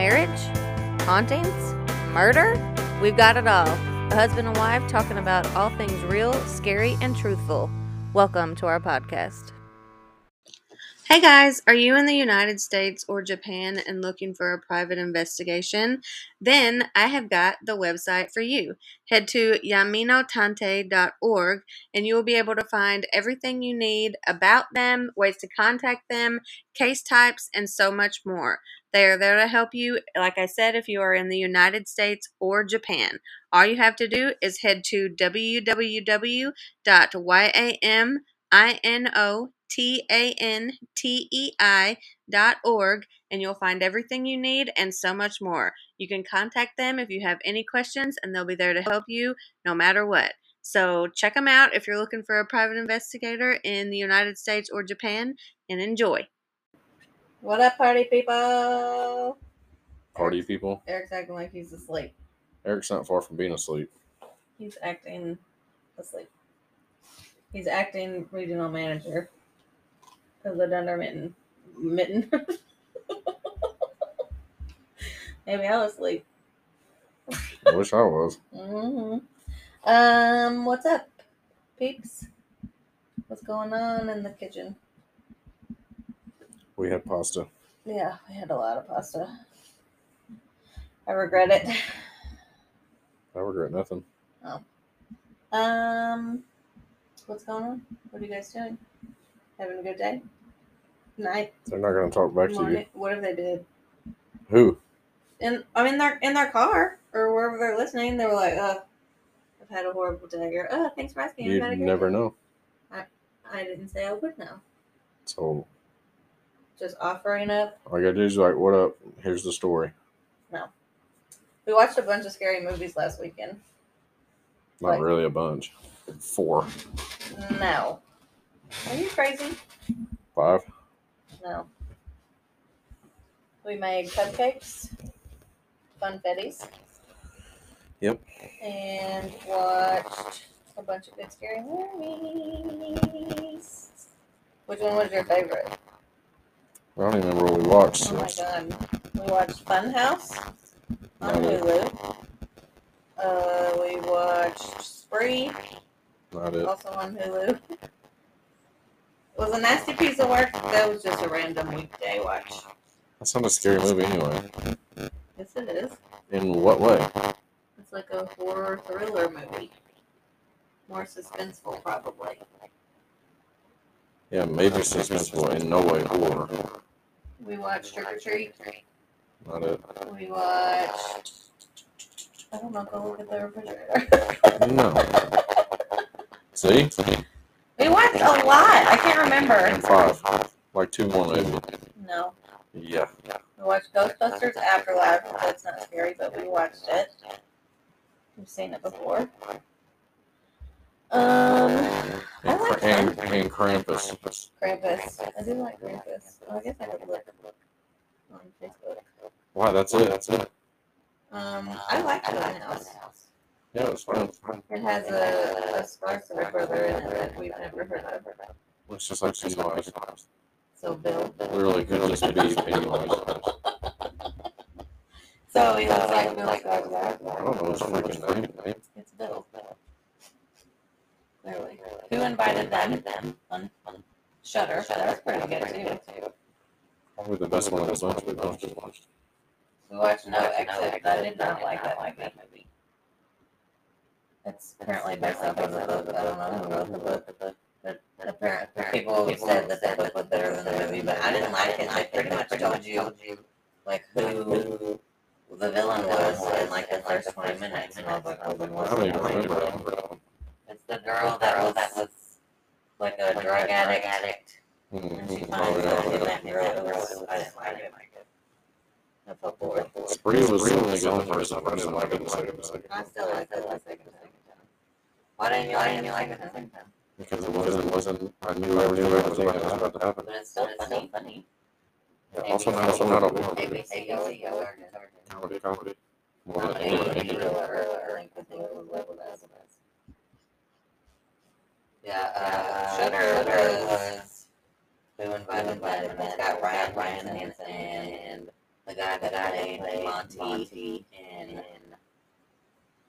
marriage, hauntings, murder. We've got it all. A husband and wife talking about all things real, scary, and truthful. Welcome to our podcast. Hey guys, are you in the United States or Japan and looking for a private investigation? Then I have got the website for you. Head to yaminotante.org and you will be able to find everything you need about them, ways to contact them, case types, and so much more. They are there to help you, like I said, if you are in the United States or Japan. All you have to do is head to www.yamino T A N T I dot and you'll find everything you need and so much more. You can contact them if you have any questions, and they'll be there to help you no matter what. So check them out if you're looking for a private investigator in the United States or Japan, and enjoy. What up, party people? Party people. Eric's acting like he's asleep. Eric's not far from being asleep. He's acting asleep. He's acting regional manager of the Dunder Mitten. Mitten. Maybe I was asleep. I wish I was. hmm Um, what's up, peeps? What's going on in the kitchen? We had pasta. Yeah, we had a lot of pasta. I regret it. I regret nothing. Um, what's going on? What are you guys doing? Having a good day? Night? They're not going to talk back to you. What if they did? Who? In I mean, they're in their car or wherever they're listening. They were like, "Uh, I've had a horrible day," or "Oh, thanks for asking." I've You had a great never day." know. I didn't say I would know. So Just offering up. all I got to do is like, what up? Here's the story. No. We watched a bunch of scary movies last weekend. Not Like- really a bunch. Four, No. Are you crazy? five. No. We made cupcakes, funfettis. Yep. And watched a bunch of good scary movies. Which one was your favorite? I don't even remember what we watched. Oh my god. We watched Funhouse on. Hulu. Uh, we watched Spree, Not it. also on Hulu. It was a nasty piece of work. That was just a random weekday watch. That's not a scary movie anyway. Yes, it is. In what way? It's like a horror thriller movie. More suspenseful, probably. Yeah, major suspenseful. In no way horror. We watched Trick or Treat. Not it. We watched. I don't know. Go look at the refrigerator. No. See? we watched a lot. I can't remember. And five. Like two more maybe. No. Yeah. We watched Ghostbusters Afterlife. That's not scary, but we watched it. We've seen it before. Um, I And, like Kra- and, and Krampus. Krampus. I do like Krampus. Oh, I guess I could look on Facebook. Wow, that's it. That's it. Um, I like Funhouse. Yeah, it was fun. It has a, a Skarsgård brother in it that we've never heard of. It's just like Pennywise. So Bill. Literally could just be Pennywise. So he looks like Bill Skarsgård. I don't know his freaking name. It's Bill. Clearly. Who invited them? On, on Shudder. Shudder's pretty good too. Probably the best one of the bunch we watched. We watched No Exit. I did not like that movie. It's apparently based off of a book. I don't know who wrote the book. But apparently, people have said that that book was better than the movie, but I didn't like it. I pretty much told you like who the villain was in like the first twenty minutes, and I was like, oh, then I don't the even point? remember that one. It's the girl that was that was like a drug addict, and she Mhm. finds out Oh, in yeah, that girl. It was, I didn't like it. I felt bored. Spree was really good the first time. I didn't like it the second time. I still like it the second time. Why didn't you like it the second time? Because it wasn't, it wasn't, I knew everything that was about to- about to happen. But it's still funny. Funny. Yeah, Also not, also not a horror. ABC goes Comedy, comedy. More Comedy, than more than comedy, anything. thriller, I think the thing was labeled as. Yeah, uh, Shudder was who invited them. It's got Ryan Ryan and and the guy that played Monty, Monty in,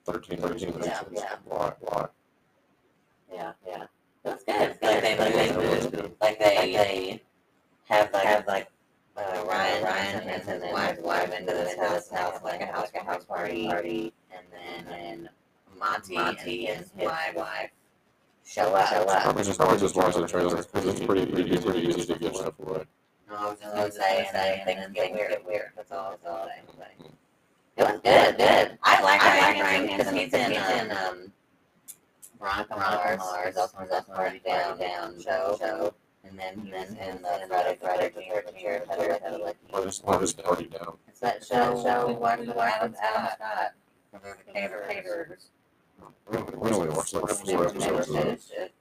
Thirteen, thirteen, Yeah, thirteen. yeah. Why, why? yeah, yeah. It was good. It's good. They, like, they, like they, they have like, have like uh, Ryan, Ryan and his wife, wife into this house, house like a house, like a house party, party, and then, then Monty, Monty and his wife, wife show up. Show up. Probably just, probably just watch the trailer, because it's pretty, pretty, pretty easy to give stuff away. No, I was just gonna say, say, things get weird, get weird. That's all. That's all I'm saying. It was good, good. I like, I like Ryan because he's in, he's in, um, Veronica Mars, Mars, also in that Party Down, Down show, show. And then he was in the Friday, Friday, the Thirteenth, Heather, Heather, like, What is, what is party down? it's that show, show we watched with Adam Scott. The Caterers. We only- we only watched like four episodes of it.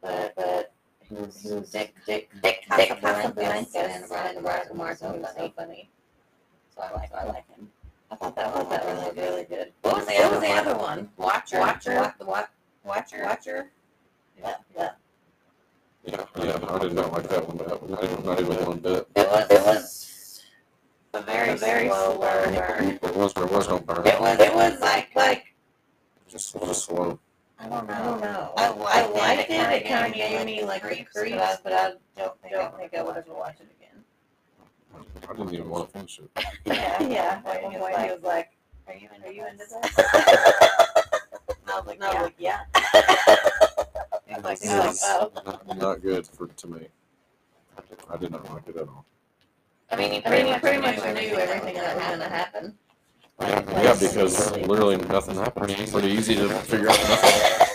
But, but, he was, he was Dick, Dick, Dick Casablancas and Veronica Mars, Mars, so funny. So I like, I like him. I thought that was, that was really good. What was the, what was the other one? Watcher, Watcher, Watcher, Watcher, Watcher. Yeah, yeah. Yeah, yeah, I did not like that one, but not even, not even one bit. It was, it was a very, very slow burn. It was, it was no burn. It was, it was like, like, Just, just slow. I don't know. I don't know. I, I liked it. It kind of gave me like creeps, but I, but I don't think, don't think I would ever watch it again. I didn't even want to finish it. Yeah, yeah. At one point he was like, "Are you, in are you into this?" And I was like, "Yeah." Like, yeah. He was like, It he was was like, "Oh." not, not good for, to me. I did not like it at all. I mean, you pretty, much, pretty much knew everything that was gonna happen. Yeah, because literally nothing happened. It's pretty easy to figure out nothing.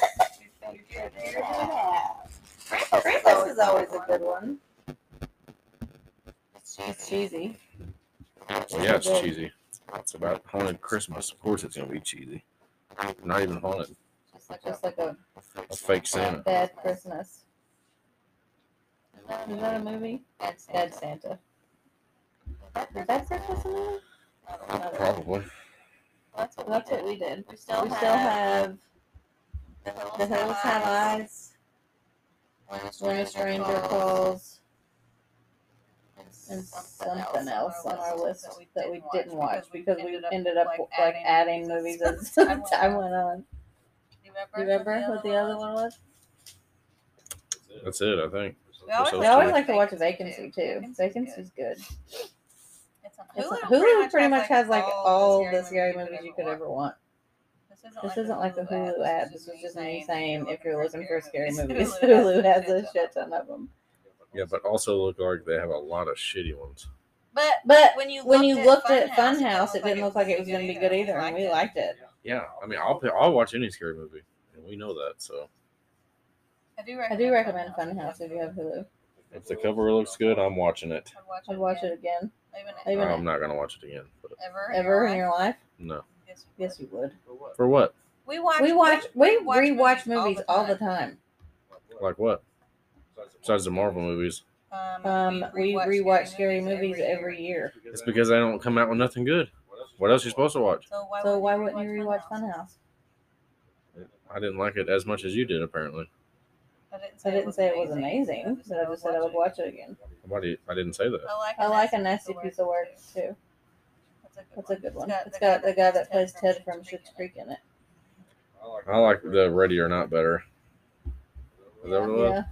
Krampus is always a good one. It's cheesy. Yeah, it's cheesy. It's about haunted Christmas. Of course, it's gonna be cheesy. Not even haunted. Just like, just like a A fake Santa. bad Christmas. Is that a movie? Bad Santa. Is that Christmas a movie? Probably. That's what, that's what we did. We still, we still have The Hills Have Eyes, When a Stranger Calls, and something else on our list that we didn't watch because we ended up like adding movies as time went on. Do you remember what the other one was? That's it, I think. We always, We always like to watch Vacancy too. Vacancy's good. It's on It's- Hulu, Hulu pretty much has like all the the scary movies you could ever want. This isn't like a Hulu app. This is just me saying if you're looking for scary movies, Hulu has a shit ton of them. Yeah, but also look like they have a lot of shitty ones. But But when you when you looked looked at at Funhouse, it didn't look like it was going to be good either, and we liked it. Yeah, I mean, I'll pay, I'll watch any scary movie, and we know that. So I do I recommend, do recommend Funhouse if you have Hulu. if the cover looks good, I'm watching it. I'd watch, I'd watch it again. Even, Even I'm not gonna watch it again. But ever, Ever in your life? no, Yes, you would. for what? We watch. We watch we rewatch rewatch movies all the time. Like what? Besides the Marvel movies, Um, we rewatch scary movies every year. it's because they don't come out with nothing good. What else are you supposed to watch? So why, So why wouldn't you rewatch Funhouse? I didn't like it as much as you did, apparently. I didn't say it was amazing, but I just said I would watch it again. Why do you, I didn't say that. I like, I like a nasty piece of work too. That's That's a good one. It's got the guy that plays Ted from Schitt's Creek in it. I like the Ready or Not better. Is that what it was? Yeah,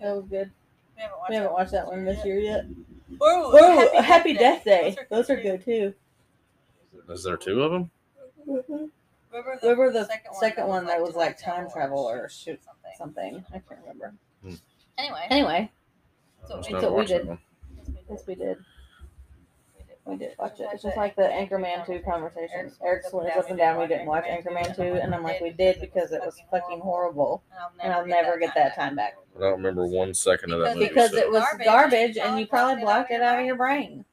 that was good. We haven't watched, We haven't watched that one this year yet. Oh, Oh, Happy Death Day. Those are good too. Is there two of them? Mm-hmm. Mm-hmm. Remember the second one that was like time travel or shoot something? I can't remember. Hmm. Anyway, Anyway, so Must we not what we did. one. yes, we did. We did watch it. It's just like the Anchorman 2 conversation. Eric swears up and down we didn't watch Anchorman 2, and I'm like, we did because it was fucking horrible, and I'll never get that time back. I don't remember one second of that movie. Because so- it was garbage, and you probably blocked it out of your brain.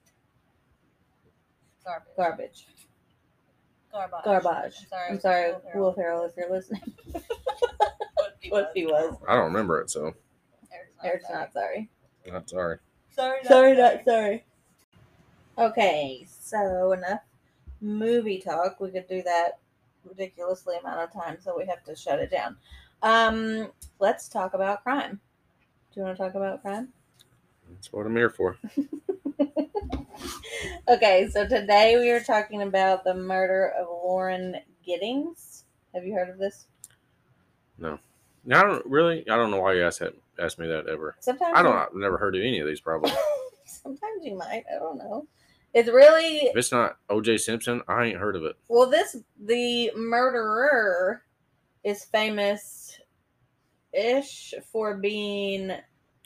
Garbage. Garbage. Garbage. Garbage. I'm I'm sorry. sorry, Will Ferrell, if you're listening. What if he was? I don't remember it, so Eric's not sorry. not sorry. Sorry. Sorry, not sorry. Okay, so enough movie talk. We could do that ridiculously amount of time, so we have to shut it down. Um, let's talk about crime. Do you want to talk about crime? That's what I'm here for. okay, so today we are talking about the murder of Lauren Giddings. Have you heard of this? No, I don't really. I don't know why you asked that, asked me that ever. Sometimes I don't. I've never heard of any of these. Probably. Sometimes you might. I don't know. It's really if it's not O.J. Simpson, I ain't heard of it. well. This the murderer is famous ish for being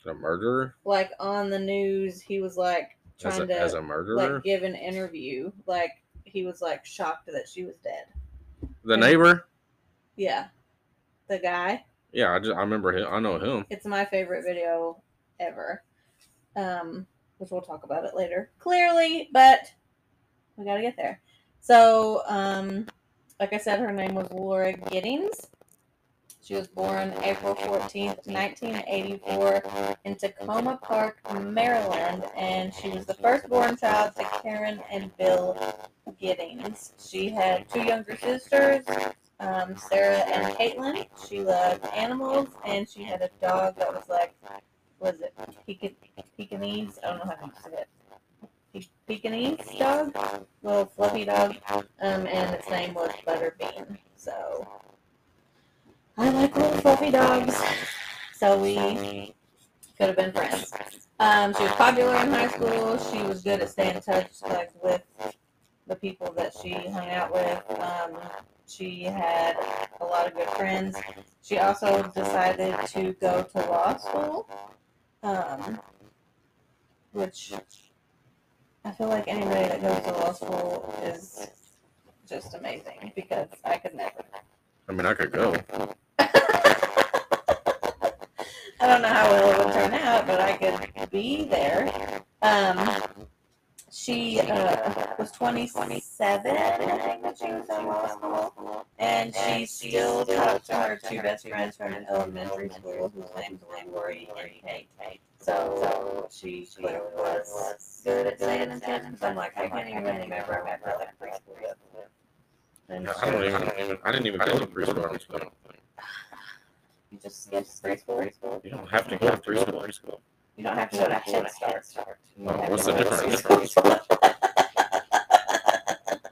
A murderer like on the news. He was like as trying a, to as a murderer. like give an interview. Like he was like shocked that she was dead. the neighbor. Yeah, the guy. Yeah, I just I remember him. I know him. It's my favorite video ever. Um, which we'll talk about it later. Clearly, but we gotta get there. So, um, like I said, her name was Laura Giddings. She was born April 14th, 1984, in Takoma Park, Maryland, and she was the firstborn child to Karen and Bill Giddings. She had two younger sisters, um, Sarah and Caitlin. She loved animals, and she had a dog that was like, was it Pekin- Pekingese? I don't know how to say it. Pe- Pekingese dog, little fluffy dog, um, and its name was Butterbean. So I like little fluffy dogs, so we could have been friends. Um, she was popular in high school. She was good at staying in touch, like with the people that she hung out with. Um, she had a lot of good friends. She also decided to go to law school, um, which I feel like anybody that goes to law school is just amazing because I could never. I mean, I could go. I don't know how well it would turn out, but I could be there. Um, she uh, was 27, I think, when she was in law school. And she still talked to her two best friends from elementary school, whose names were Lori and Kate. So she clearly was good at in touch. Because I'm like, I can't even remember I met her like preschool. And I don't even. I, don't even, I didn't even go to preschool. I don't think. You just skip preschool. You don't have to go to preschool. You don't have to go to Head Start. You Oh, have what's the go difference?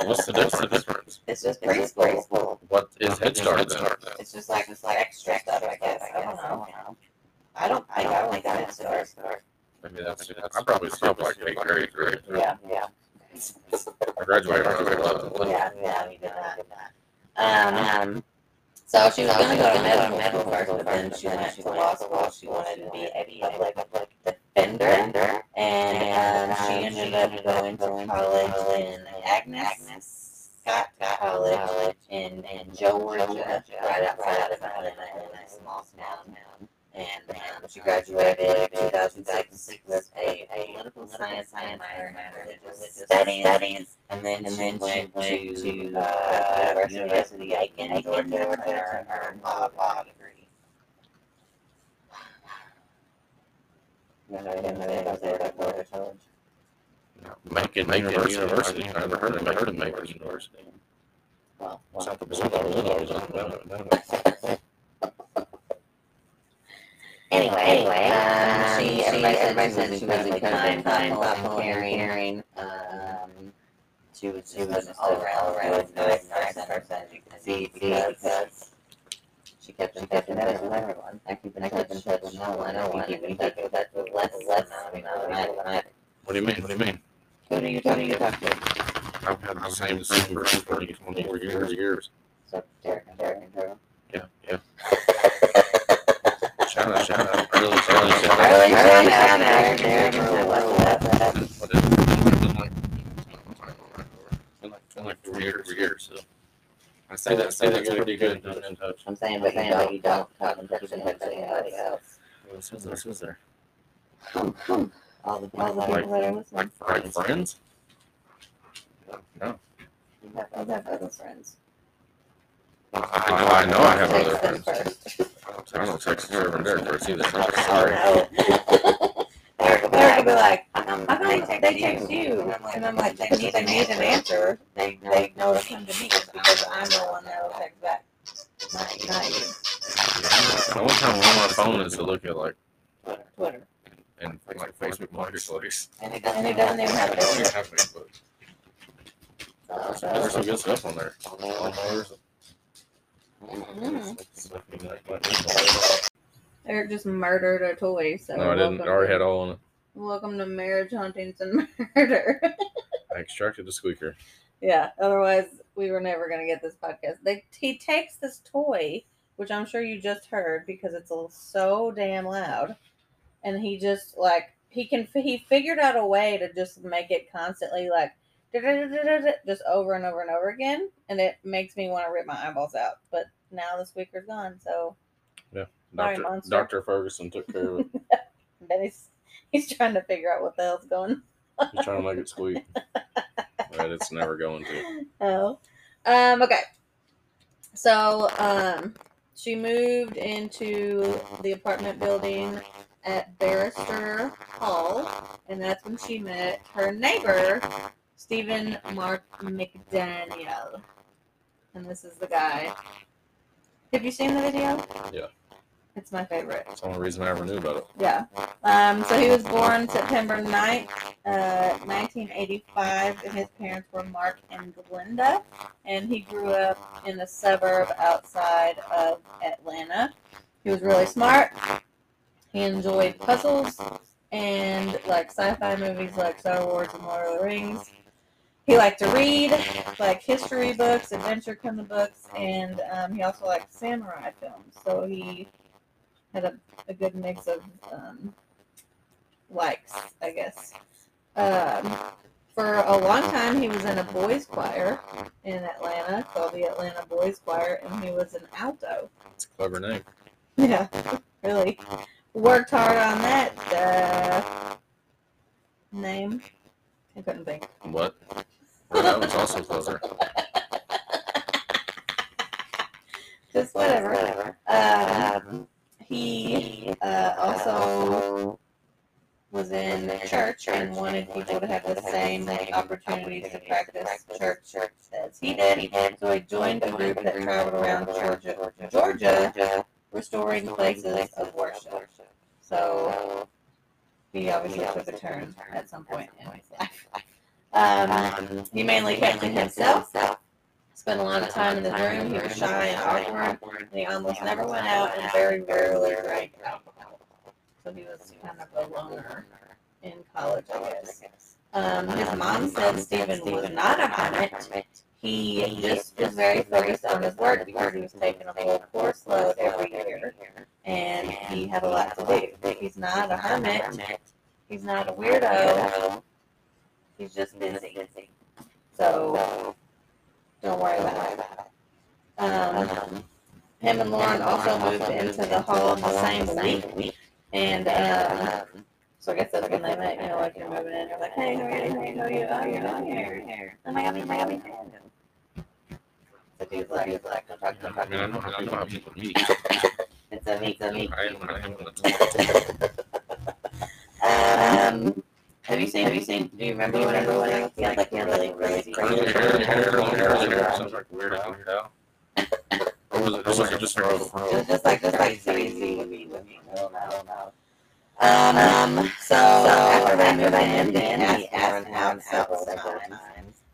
What's the difference? It's just preschool. What is Head Start? then? It's just like it's like extra stuff, I guess. I don't know. I don't think I only got Head Start. Maybe that's. I probably still like eighth grade. grade. Yeah, yeah, I graduated when I was eleven. yeah, yeah. We did that. Um. So she was gonna go to medical school first, but then she went to law school. She wanted to be Eddie, a public defender, and um, she ended up going to college in Agnes Scott College in, in Georgia, right outside of Atlanta, in a small town. And um, she graduated in 2006 with a, a political science minor and religious studies. And then, and then she went to uh, University of Aiken, Georgia, to earn her law law degree. You know anything about that Georgia College? Macon, Macon University. I never heard of, heard Macon University. Well, well, South of Brazil, I was on that. Anyway, anyway, um, she, everybody, everybody said she was incredibly kind, thoughtful, caring, caring. Um, she was, she was all around, good, nice, nice person, as you can see, because she kept in touch with everyone. I keep in touch with no one, no one, keep in touch with that with less, less amount of people than I do. What do you mean? What do you mean? Who do you, who do you talk to? I've had the same same for 20, 24 years. years. So, Derek, Derek, and Drew. Yeah, yeah. Shout out, shout out. Early, early shout Early out. shout out, Derek, Derek, and Drew, what's up? What is it? It's been like, it's been like, it's been like four years, four years. So I say that, say that's pretty good. Not in touch. I'm saying, but you don't, you don't talk in touch with anybody else. This is this there. All the people that are listening. Like, like friends? No. You have other friends. I, I know I have other Text them friends. first. I don't text Trevor and Derek first either. Oh, Sorry. no. Derek Derek will be like, um, how come they text you? And I'm like, they need, they need an answer. They, they know to come to me because I'm the one that will text back. Not, not you. The only time I'm on my phone is to look at like Twitter. and like Facebook Marketplace. And he doesn't even have I don't even Facebook. have Facebook. So, There's some good stuff on there. Lawnmowers. Mhm. Stuff you like, like, Mm-hmm. Eric just murdered a toy. So No, I didn't. I welcome already to- had all on it. Welcome to marriage hauntings and murder. I extracted the squeaker. yeah. Otherwise, we were never gonna get this podcast. They he takes this toy, which I'm sure you just heard because it's so damn loud, and he just like he can he figured out a way to just make it constantly like just over and over and over again, and it makes me want to rip my eyeballs out. But now the squeaker's gone, so Sorry, Doctor. Doctor Ferguson took care of it. then he's he's trying to figure out what the hell's going. on. He's trying to make it squeak, but it's never going to. Oh. Um, okay. So, um, she moved into the apartment building at Barrister Hall, and that's when she met her neighbor, Stephen Mark McDaniel. And this is the guy. Have you seen the video? Yeah. It's my favorite. It's the only reason I ever knew about it. Yeah. Um, so he was born September 9th, uh, 1985, and his parents were Mark and Glenda. And he grew up in a suburb outside of Atlanta. He was really smart. He enjoyed puzzles and like sci-fi movies like Star Wars and Lord of the Rings. He liked to read, like history books, adventure kind of books, and um, he also liked samurai films. So he had a, a good mix of um, likes, I guess. Um, for a long time, he was in a boys' choir in Atlanta called the Atlanta Boys Choir, and he was an alto. It's a clever name. Yeah, really worked hard on that uh, name. I couldn't think. What? Well, that was also clever. Just whatever. Um, he uh, also was in church and wanted people to have the same opportunities to practice church as he did. So he joined a group that traveled around Georgia, Georgia restoring places of worship. So he obviously took a turn at some point in his life. Um, he mainly kept to himself. Spent a lot of time in his room. He was shy and awkward. And he almost never went out and very rarely drank alcohol. So he was kind of a loner in college, I guess. Um, his mom said Stephen was not a hermit. He just was very focused on his work because he was taking a full course load every year. And he had a lot to do. He's not a hermit. He's not a weirdo. He's just busy. So don't worry about it. Um, him and Lauren also moved into the hall the same week. And um, so I guess that's when they met, you know, like you're moving in, you're like, hey, how are you, how are you, how are you, how are you doing here? Oh my god, oh my god, So he's like, he's like, don't talk, don't I talk. mean, I know, I know how people meet. It's a meet, it's a meet. I am, I am Um, have you seen, have you seen, do you remember what everyone else, he had like really, really Curly hair, hair, hair. Sounds like Weird Al. Weird Al. Or was it, or was it just? It was just like, just like crazy me, me. I don't know, I don't know. Um, so, after they moved in, he asked out several times.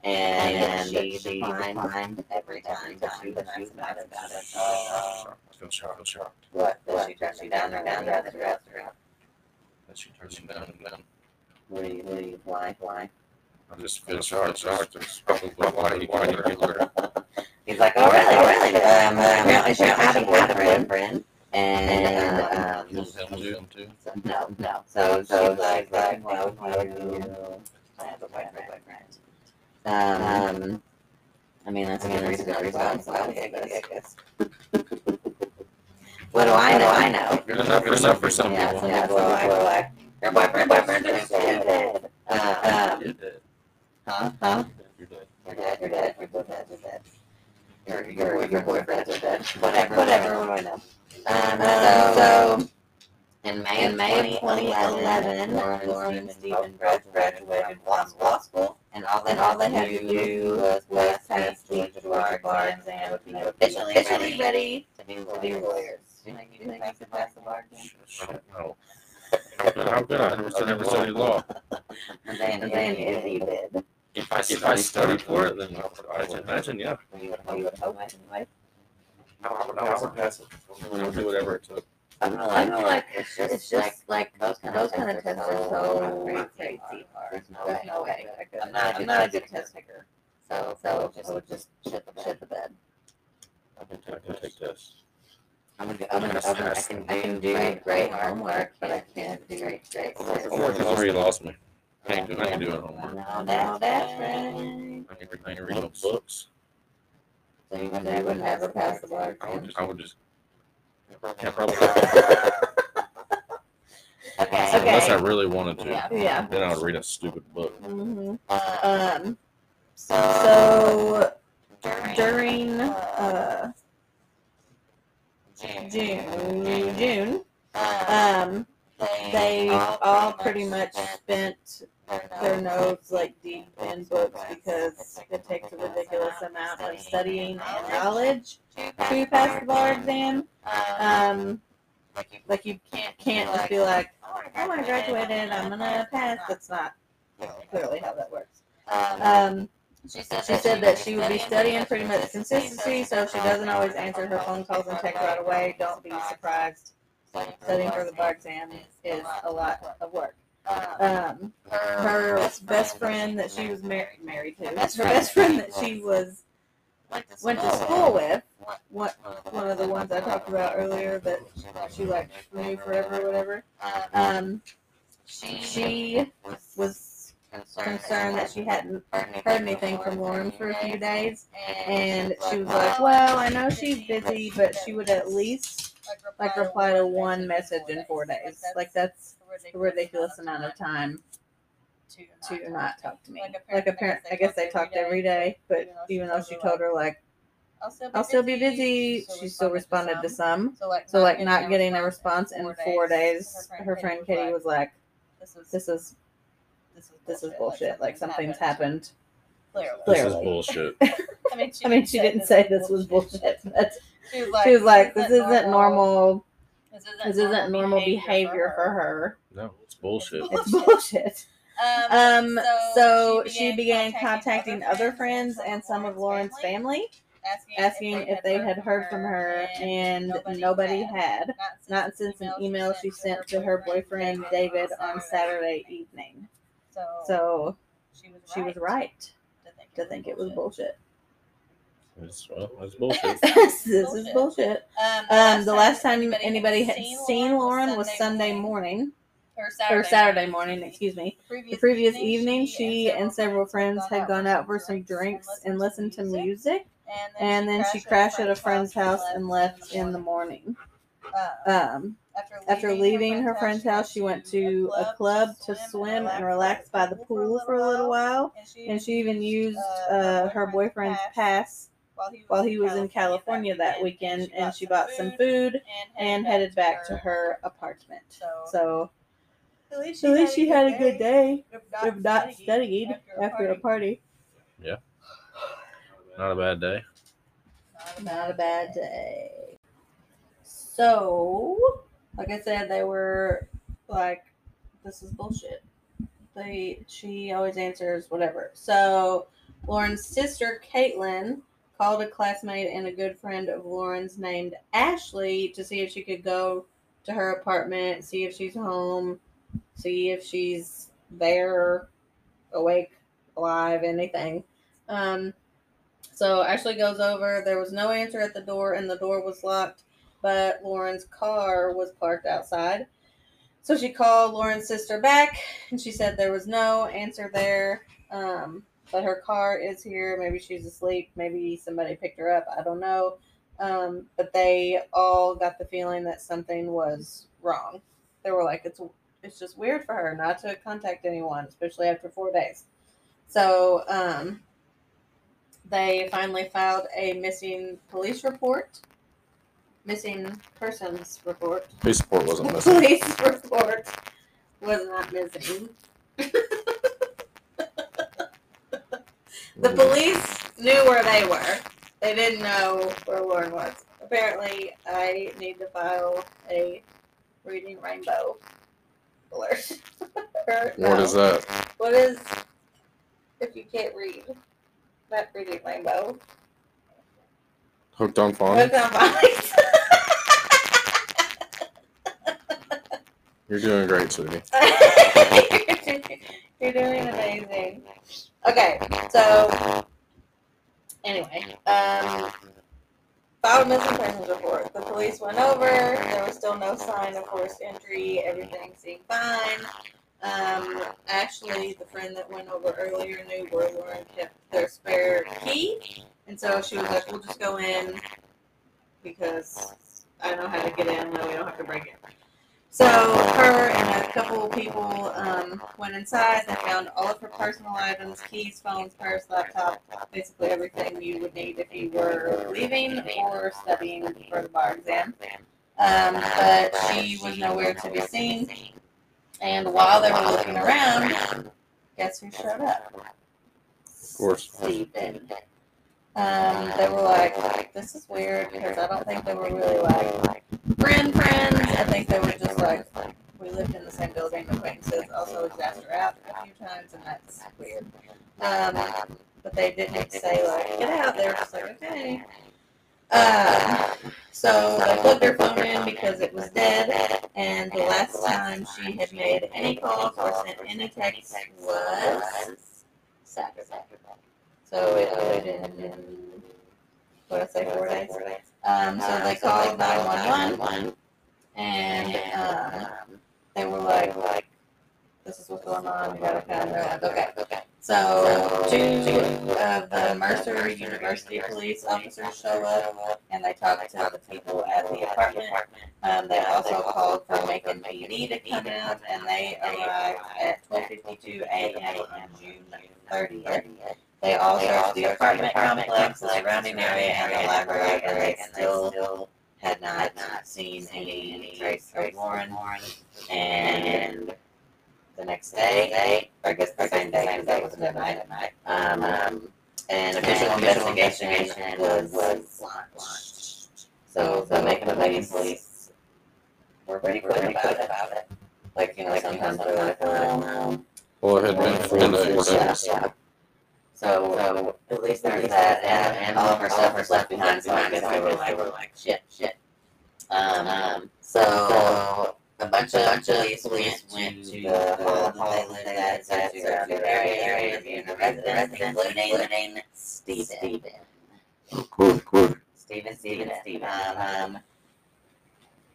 And she declined every time, but she was nice about it. Oh, I feel shocked, I feel shocked. What, that she turned me down or down, down, down, down? That she turns him down and down. What do you, what do you, why, why? I'm just feel shocked, shocked. It's probably why he wanted to kill her. He's like, oh really, oh really? Um, apparently she had a boyfriend, and um, He was him too, him too. so, no, no. So, so like, like, why would why would you have a boyfriend? Um, I mean, that's a good reason to respond to that, I guess. What do I know? I know. Good enough, good enough for some Yeah, people. some people are like, like, your boyfriend, boyfriend is stupid. Uh, um, You're dead. huh, huh? You're dead. You're dead, you're dead, you're both dead, you're dead. Your, your, your boyfriends are dead. Whatever, whatever, what do I know? Um, so, in May, in May of 2011, Lauren and Stephen both graduated from law school, and all they, all they had to do was, was pass the Georgia bar exam to be officially, officially ready to be lawyers. Do you think you think I could pass the bar exam? Shit, No. How could, how could I? I never studied law. And then, and then if you did, If I, if studied for it, then I would imagine, yeah. you would, you would hope anyway. I would, I would pass it. I would do whatever it took. I don't know, I know, like, it's just, it's just like, those kind of, those kind of tests are so crazy hard. There's no way I could, I'm not, I'm not a good test taker. So, so I would just shit the, shit the bed. I can take, I can take tests. I'm gonna, I'm gonna, I'm gonna, I can, I can do great, great homework, but I can't do great, great. Homework is where you lost me. I ain't doing, I ain't doing homework. No, that's, that's right. I ain't, read- I ain't reading books. So you would, you would never pass the bar I would just, I would just. Yeah, probably. Okay. Unless I really wanted to. Yeah. Yeah. Then I would read a stupid book. Mm-hmm. Uh, Um, so so during uh, June, June, um, they all pretty much spent their notes like deep in books because it takes a ridiculous amount of studying and knowledge to pass the bar exam. Um, like you can't, just be like, oh, I graduated, I'm gonna pass. That's not clearly how that works. Um, she said, she said that she would be studying pretty much consistency, so if she doesn't always answer her phone calls and text right away, don't be surprised. Studying for the bar exam is a lot of work. Um, her best friend that she was mar- married to, That's her best friend that she was went to school with, one, one of the ones I talked about earlier that she like knew forever or whatever. Um, she was concerned that she hadn't heard anything from Lauren for a few days, and she was like, "Well, I know she's busy, but she would at least like reply to one message in four days. Like that's a ridiculous amount of time to not talk to me. Like a parent, I guess they talked every day, but even though she told her like I'll still be busy, she still responded to some. So like, So like not getting a response in four days, her friend Katie was like, "This is "This is this is bullshit. Like something's happened." Clearly. This is bullshit. I mean, she, I mean, she didn't say this was bullshit. But She was like, she was like, "This isn't normal. This This isn't normal behavior for her. No, it's bullshit. It's bullshit." Um, Um, so she began contacting other friends and some of Lauren's family, asking if they had heard from her, and nobody had. Not since an email she sent to her boyfriend David on Saturday evening. So she was right to think it was bullshit. It's, well, it's bullshit. this is bullshit. Um, the last time anybody had seen Lauren was Sunday morning, or Saturday morning, excuse me. The previous evening, she and several friends had gone out for some drinks and listened to music, and then she crashed at a friend's house and left in the morning. Um, after leaving her friend's house, she went to a club to swim and relax by the pool for a little while, and she even used uh, her boyfriend's pass while he was in California that weekend, and she bought some food and headed back to her apartment. So at least at least she had a good day, if not studied after a party. Yeah. Not a bad day. Not a bad day. So, like I said, they were like, "This is bullshit." They, she always answers whatever. So, Lauren's sister Caitlin called a classmate and a good friend of Lauren's named Ashley to see if she could go to her apartment, see if she's home, see if she's there, awake, alive, anything. Um, so Ashley goes over. There was no answer at the door, and the door was locked, but Lauren's car was parked outside. So she called Lauren's sister back, and she said there was no answer there. Um, but her car is here. Maybe she's asleep. Maybe somebody picked her up. I don't know. Um, but they all got the feeling that something was wrong. They were like, "It's it's just weird for her not to contact anyone, especially after four days." So um, they finally filed a missing police report, missing persons report. Police support wasn't missing. Police report was not missing. The police knew where they were. They didn't know where Lauren was. Apparently, I need to file a reading rainbow alert. What is that? What is if you can't read? Not reading rainbow. Hooked on phone? Hooked on phonics. You're doing great, sweetie. You're doing amazing. Okay, so anyway, um, a missing persons report. The police went over. There was still no sign of forced entry. Everything seemed fine. Um, actually, the friend that went over earlier knew where Lauren kept their spare key, and so she was like, "We'll just go in because I know how to get in, and we don't have to break it." So her and a couple of people um, went inside. They found all of her personal items, keys, phones, purse, laptop, basically everything you would need if you were leaving or studying for the bar exam. Um, but she was nowhere to be seen. And while they were looking around, guess who showed up? Of course. Stephen. Um, they were like, this is weird because I don't think they were really like friend friends. I think they were just like, we lived in the same building, acquaintances. Also, was asked out a few times, and that's weird. Um, but they didn't say like, get out. They were just like, okay. Um, so they plugged her phone in because it was dead, and the last time she had made any calls or sent any texts was Saturday. So it have been, what I say, four days? Um, so they called 911 and um, they were like, like, this is what's going on, we gotta come. They're like, okay, okay. So two of the Mercer University police officers show up and they talk to the people at the apartment. Um, they also called for Macon PD to come out and they arrived at 12:52 a.m. on June 30th. They all searched the apartment complex, the surrounding area, and the library, and they still had not not seen any trace of Lauren. And the next day, or I guess the same day, because that was midnight at night, um, um, an official investigation was, was launched. So the Macon Police police were pretty quick about it. About it. Like, you know, like sometimes they're like, oh, no. Well, it had been four days. Yeah, yeah. So, so at least there's that, and, and all of her stuff was left behind. So I guess they were like, were like shit, shit. Um, um so a bunch of bunch of police went to the hall that they that surrounding area, areas, and the residents, including Stephen. Good, good. Stephen, Stephen, Stephen. Um,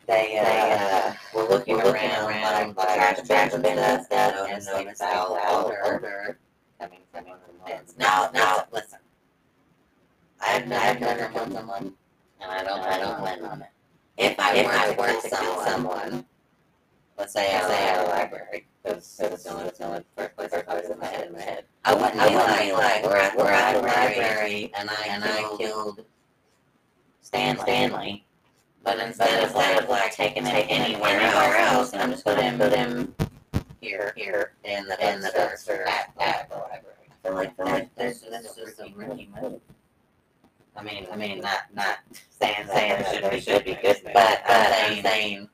they, uh, were looking around, like, trash bags and stuff, and noticed foul odor coming from. Now, now, listen. I've, I've never killed someone, and I don't, I don't plan on it. If I were, to, were to kill someone, let's say I say at a library, because it's the only, the first place I thought in my head, in my head. I wouldn't, I wouldn't be like, we're at, we're at a library, and I, and I killed Stan Stanley. But instead instead of like, like taking it anywhere else, I'm just gonna put him here, here, in the, in the dumpster at, at the library. I like, feel like this, this is a rookie move. I mean, I mean, not, not saying, saying it should be, should be good, but but I'm saying,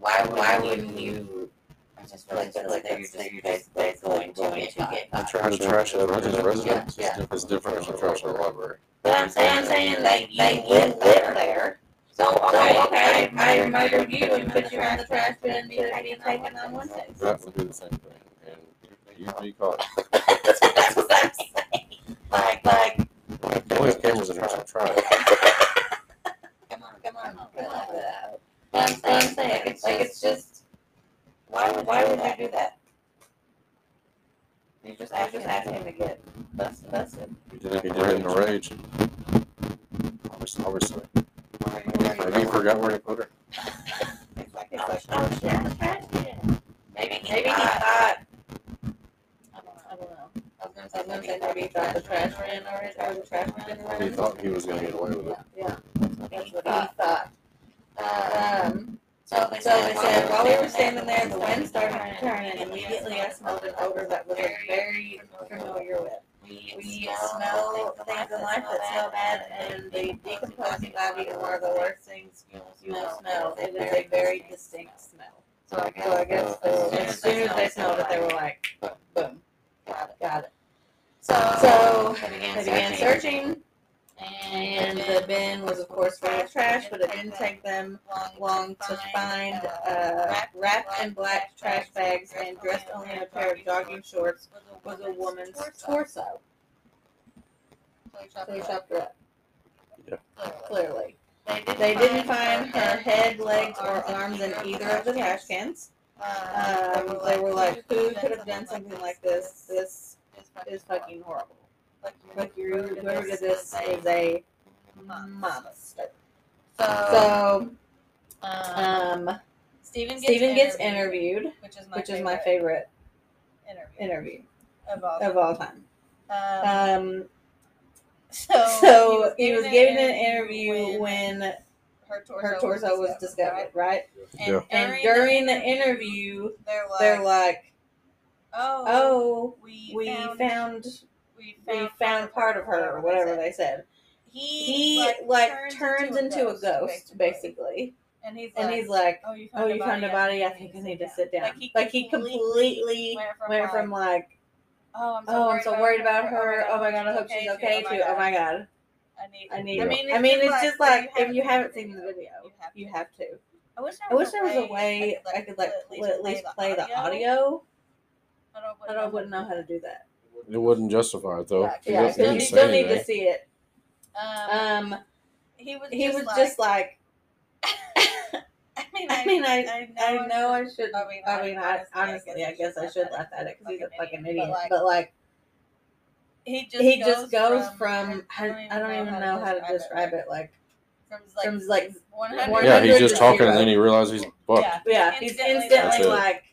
why, why wouldn't you, I just feel like, feel like they're just, you're just basically going to get The caught. trash, the trash at a residence Yeah, is different than the trash at a library. But I'm saying, I'm saying they, they live there. So, okay, okay, I murdered you and put you on the trash bin to be taken on Wednesdays. That would be the same thing, and you'd be caught. That's what, that's what I'm saying. Like, like, Like, the only cameras in the trash, trash. come on, come on, come on. But I'm saying, I'm saying, it's like, it's just, why would, why would you do that? You just, I just asked him to get busted, busted. You did it, you did it in a rage. Obviously, obviously. Maybe you forgot where to put her. It's like, it's like, oh trash bin. Maybe, maybe he thought. I don't, I don't know. I was gonna say, I was gonna say maybe he thought the trash bin or, or the trash bin or He thought he was gonna get away with it. Yeah, that's what he thought. Um, so, so they said while we were standing there, the wind started to turn, and immediately I smelled an odor that we were very familiar with. We smell things in life that smell bad, and the decomposing body is one of the worst things you will smell. It is a very distinct smell. So I guess, so I guess uh, as soon as they smelled it, they were like, boom, got it, got it. So, So they began, they began searching, and the bin was of course full of trash, but it didn't take them long to find uh, wrapped in black trash bags and dressed only in a pair of jogging shorts was a woman's torso. So they chopped her up. Yeah. Clearly. They didn't find her head, legs, or arms in either of the trash cans. Um, they were like, who could have done something like this? This is fucking horrible. Like, you, whoever did this is a monster. So, So, um, um, Stephen gets, Stephen gets interviewed, interviewed, which is my which is favorite my favorite interview interview of all. of all time. Um, Um, so, so he was given an interview when her torso, her torso was discovered, right? Yeah. And during the interview, they're like, they're like, "Oh, "Oh, we, we found, found we we found, found part of her, or whatever they said." He he like turns into a ghost, basically, and he's and like, he's like, "Oh, you found, "Oh, you found a body. I think I need to sit down." Like he completely went from like, "Oh, I'm so, "Oh, worried, I'm so worried about her. Oh my god, I hope oh she's okay too. Oh my god, I need, I need." I mean, I mean, it's just like if you haven't seen the video, you have to. I wish I wish there was a way I could like at least play the audio. I don't, I don't wouldn't know how to do that. It wouldn't justify it though. Yeah, He Yeah, doesn't- so he you still say need to see it. Um, Um, he was. he just was like, just like, I mean, I mean, I, I I know I should. I mean, I mean, I, honestly, I guess I should laugh at it because he's a fucking idiot. But like, he just he goes just goes from, from I, I don't even know how to describe it. Like, From from like, 100 Yeah, he's just talking and then he realizes he's fucked. Yeah, yeah, he's Instantly instantly That's like,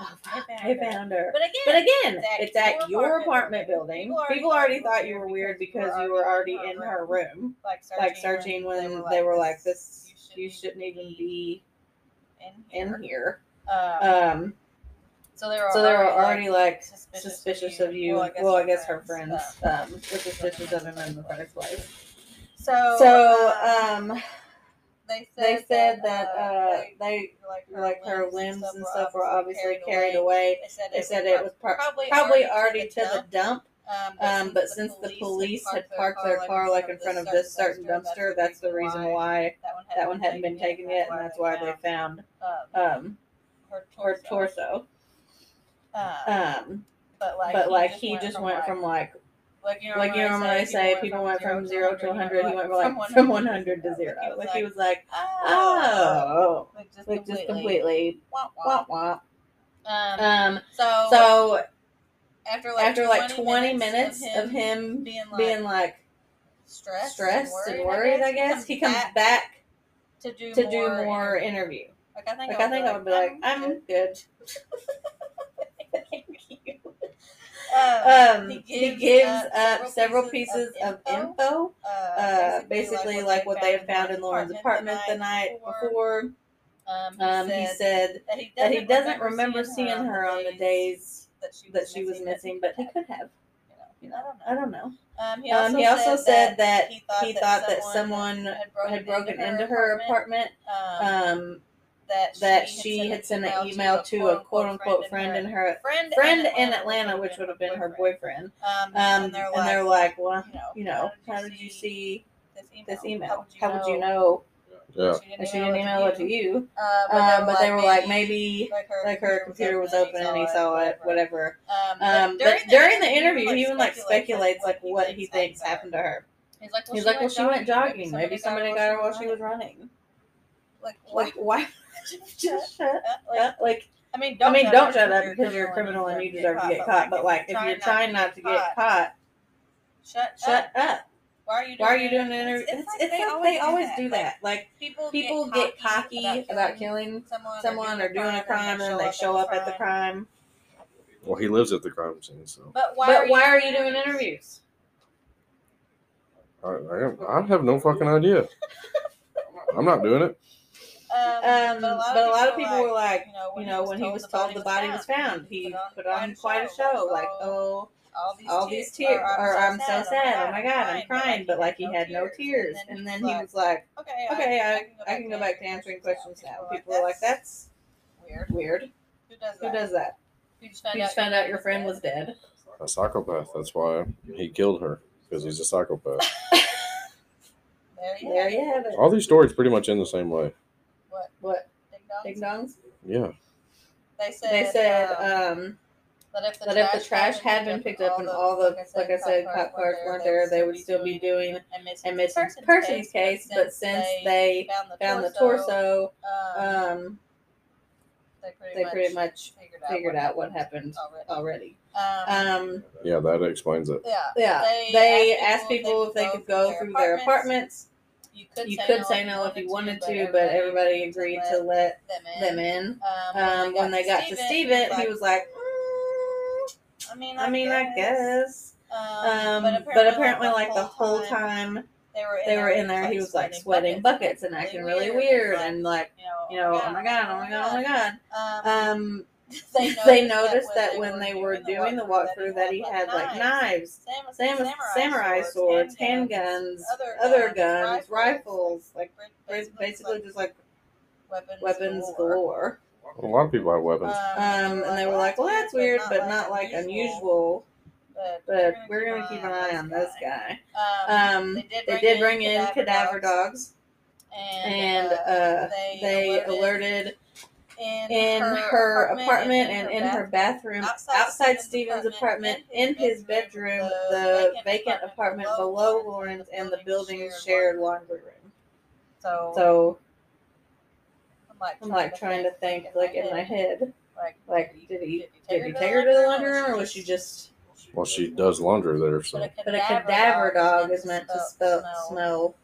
oh, I I found found her. But again, But again, it's it's at at your your apartment apartment building. People already People already thought you were weird because you were already in in her her room, like searching, like searching when they were like, "This, you shouldn't even be in in here." Um, Um, so they were so they were already, already like suspicious, suspicious of you. Well, I guess, her friends um, were suspicious of him in the first place. So, So, um, um, they said they said that uh, they, they like like her limbs and stuff were obviously carried away. They said They it said was it was pro- probably probably already to the dump. Um, Um, but since the police had parked their car like in front of this certain dumpster, that's the reason why that one hadn't been taken yet, and that's why they found um, um her her torso. Um, Um, but like, but like he just went from like like you know, like you know when I say people went from zero to hundred, he went like from one hundred to zero. Like he was like, oh, like just like just completely. completely Wah, wah. wah wah. Um, Um, so so after like after like twenty minutes of him being like, being like stressed, stressed and worried, I guess he comes back to do to do more more interview. interview. Like I think Like I think I would be like, I'm good. Um, he gives up several pieces of info, uh, basically like what they had found in Lauren's apartment the night before. Um, Um, he said that he that he doesn't remember seeing her on the days that she was missing, but he could have. You know, I don't know. Um, he Um, also, he also said that he he thought that someone had broken into her apartment. Um, Um, that that she had sent an email to a quote unquote friend in her friend, friend in Atlanta, which would have been her boyfriend. Um, Um, and they're like, well, you know, you know, how did you see this email? this email? How would you know Yeah. that she didn't email it to you? Uh, Um, but they were like, maybe like her, like her computer was open and he saw it, whatever. Um, Um, but during the interview, he even like speculates like what he thinks happened to her. He's like, well, He's like, well, she went jogging. Maybe somebody got her while she was running. Like, Like, why? Just shut Like, up. Like, I mean, don't I mean, shut don't up shut up because you're a criminal and you deserve to get caught. But like, if you're trying not to get caught, shut shut up. Why are you? Why are you doing an interview? It's, It's, like it's they like always they always do that. Like People, people get cocky about killing someone, someone or doing a crime and they show up at the crime. Well, he lives at the crime scene, so But why? But are why are you you doing interviews? I, I, I have no fucking idea. I'm not doing it. Um, but a lot of people were like, you know, you know, when he was told the body was found, he put on quite a show. Like, oh, all these tears, or I'm so sad. Oh my god, I'm crying. But like, he had no tears. And then he was like, okay, okay, I, I can go back to answering questions now. People were like, that's Weird. Weird. Who does Who that? does that? You just found, You just found out your friend was dead. A psychopath. That's why he killed her because he's a psychopath. There you There have you it. have it. All these stories pretty much end the same way. What? What? Ding dongs? Yeah. They said. They said um, um, that if the, that if the trash had been picked up and all the, like I said, cop cars weren't there, they would still be doing a missing, a person's case. But since they found the torso, um, um, they pretty, they much, pretty much figured out figured what out what happened already. already. Um, Um, Yeah, that explains it. yeah, yeah, They they asked asked people people if they could go through their apartments. You could, You say, could no say if no if you wanted to, but everybody agreed to let them in. them in. Um, Um, when they got to Steven, he was like, "Mm, I mean, I mean, I guess. Um, Um, but apparently, like the whole time they were in they were in there, he was like sweating buckets and acting really weird and like, you you know, oh my god, oh my god, oh my god. Um, Um, they they noticed, noticed that when they were doing the walkthrough that he had like knives, Sam- sam- samurai swords, handguns, other guns, rifles, like basically just like weapons, weapons galore. A lot of people have weapons. Um, and they were like, well, that's weird, but not like unusual. But we're gonna keep an eye on this guy. Um, they did bring in cadaver dogs, and uh, they alerted in her apartment and in her bathroom, outside Steven's apartment, in his bedroom, the vacant apartment below Lauren's, and the building's shared laundry room. So, So I'm like, I'm like trying to think, like in my head, like, like did he did he take her to the laundry room, or was she just? Well, she does laundry there, so But a cadaver dog is meant to spell,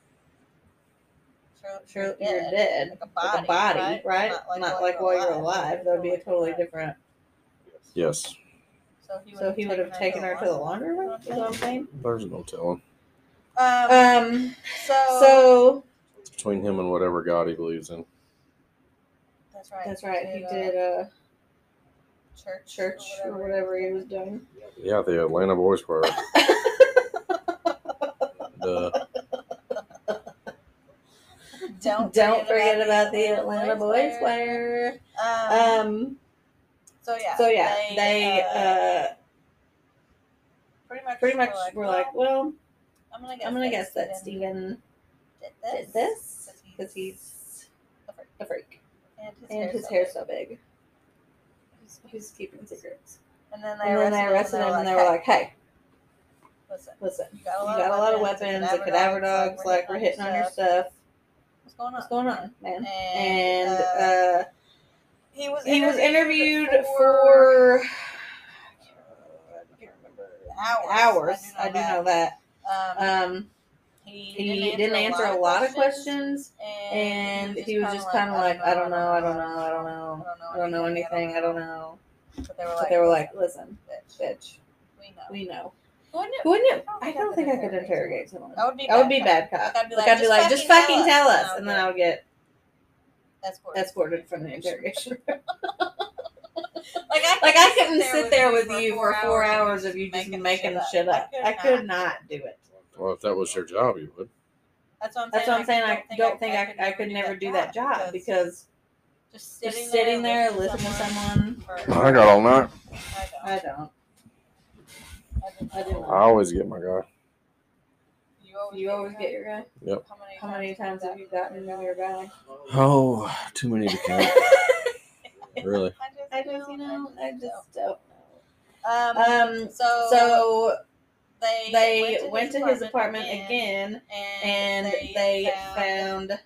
smell. Sure, you're dead, like a body, like a body, right? right? Not Not like like, while while you're you're alive. alive. That would be a totally different. yes, So he would have taken her to the laundry room. Is what I'm saying. there's no telling. Um, Um. so, So Between him and whatever God he believes in. that's right. that's right. He uh, did uh, church, church or whatever he was doing. Yeah, the Atlanta Boys were. Duh. Don't Don't forget about the Atlanta Boys Square. Um, Um. so yeah. So yeah, they uh pretty much pretty much were like, well, I'm gonna guess, I'm gonna guess that Steven did this because he's a freak and his hair's so big. He's, he's keeping secrets. And then they And then they arrested him and they were like, hey, listen, listen, you got a lot, got a lot of weapons, weapons. The cadaver dogs, like, we're hitting on your stuff. What's going on? What's going on, man? And, And uh, he was he was interviewed for for I can't remember hours. hours. I do know that. Um, Um, he, he didn't answer a lot of questions, and he was just kind of like, I don't know, I don't know, I don't know, I don't know anything, I don't know. But they were But like, they were like, listen, bitch, bitch, we know. we know. Who knew? Who knew? I don't think I could interrogate someone. That would be That would be bad bad cop. Like, I'd be Like, like, I'd be like, just fucking tell us, and then I would get Escort. escorted from the interrogation. Like I, like I couldn't sit there with you for four hours of you just making shit up. I could not do it. Well, if that was your job, you would. That's what I'm saying. That's saying. what I'm saying. I don't think I, I could never do that job because just just sitting, sitting there, listening to someone. I got all night. I I don't. Don't. I I do I always get my guy. You always, You always get your guy. How many, How many times have you gotten your guy? Oh, too many to count. really. I just, you know, I just don't Um, know. Um, so, so they they went to his apartment again, and, and they found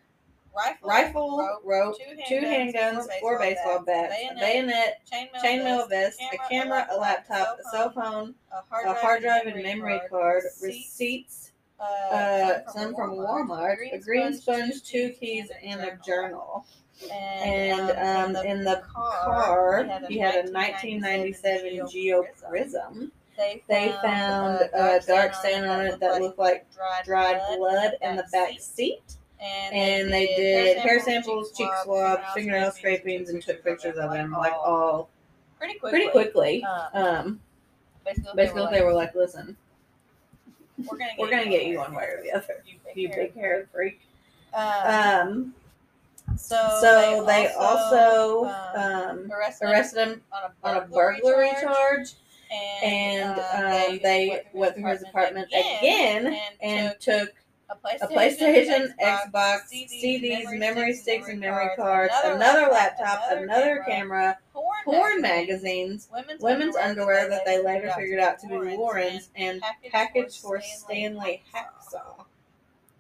rifle, rifle, rope, two handguns, four baseball bats, a bayonet, chainmail vest, a camera, a laptop, a cell phone, a a hard drive and memory card, receipts, uh, some from Walmart, a green sponge, two keys, and a journal. And um, in the car, he had a 1997 Geo Prizm. They found a dark stain on it that looked like dried blood in the back seat. And they did hair samples, cheek swabs, fingernail scrapings, and took pictures of him, like all pretty quickly. pretty quickly. Um, Um, basically, basically, they were like, "Listen, "We're gonna we're gonna get you one way or the other, You big you hair big haired freak." Um, Um, So, So they also um, um, arrested, him arrested him on on a burglary charge, and, and uh, um, they went through his apartment again and took a a PlayStation, PlayStation, Xbox, CDs, memory sticks, and memory cards, another laptop, another camera, porn magazines, women's underwear that they later figured out to be Lauren's, and package for Stanley Hacksaw.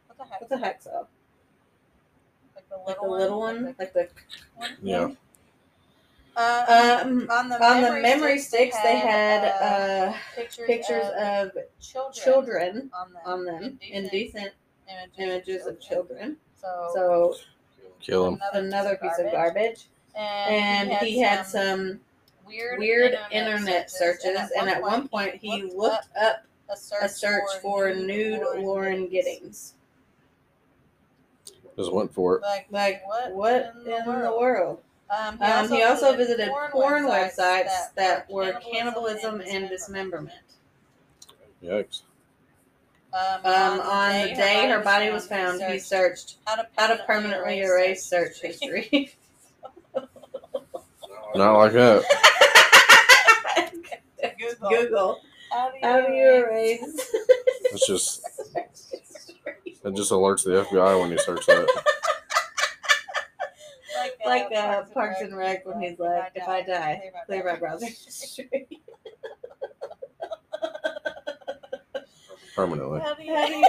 What the heck? What's a hacksaw? Like the Like the little one, like the Yeah. Um. on the On the memory sticks, they had uh, pictures, pictures of, of children, children on them, on them, indecent images of children. So, So Kill him. another piece of garbage. And he had some weird, weird internet searches, and at one point he looked up a search, a search for nude Lauren Giddings. Just went for it. Like, Like what, what in the world? Um, Um, he also visited porn websites that were cannibalism and dismemberment. Yikes. Um, on the day her body was found, he searched how to how permanently erase search history. Not like that. Google. Google. How do you, How do you erase? It's just it just alerts the FBI when you search that. Like uh, Parks and Rec when he's like, if I die, clear my browser history. Permanently. How do you, How do you-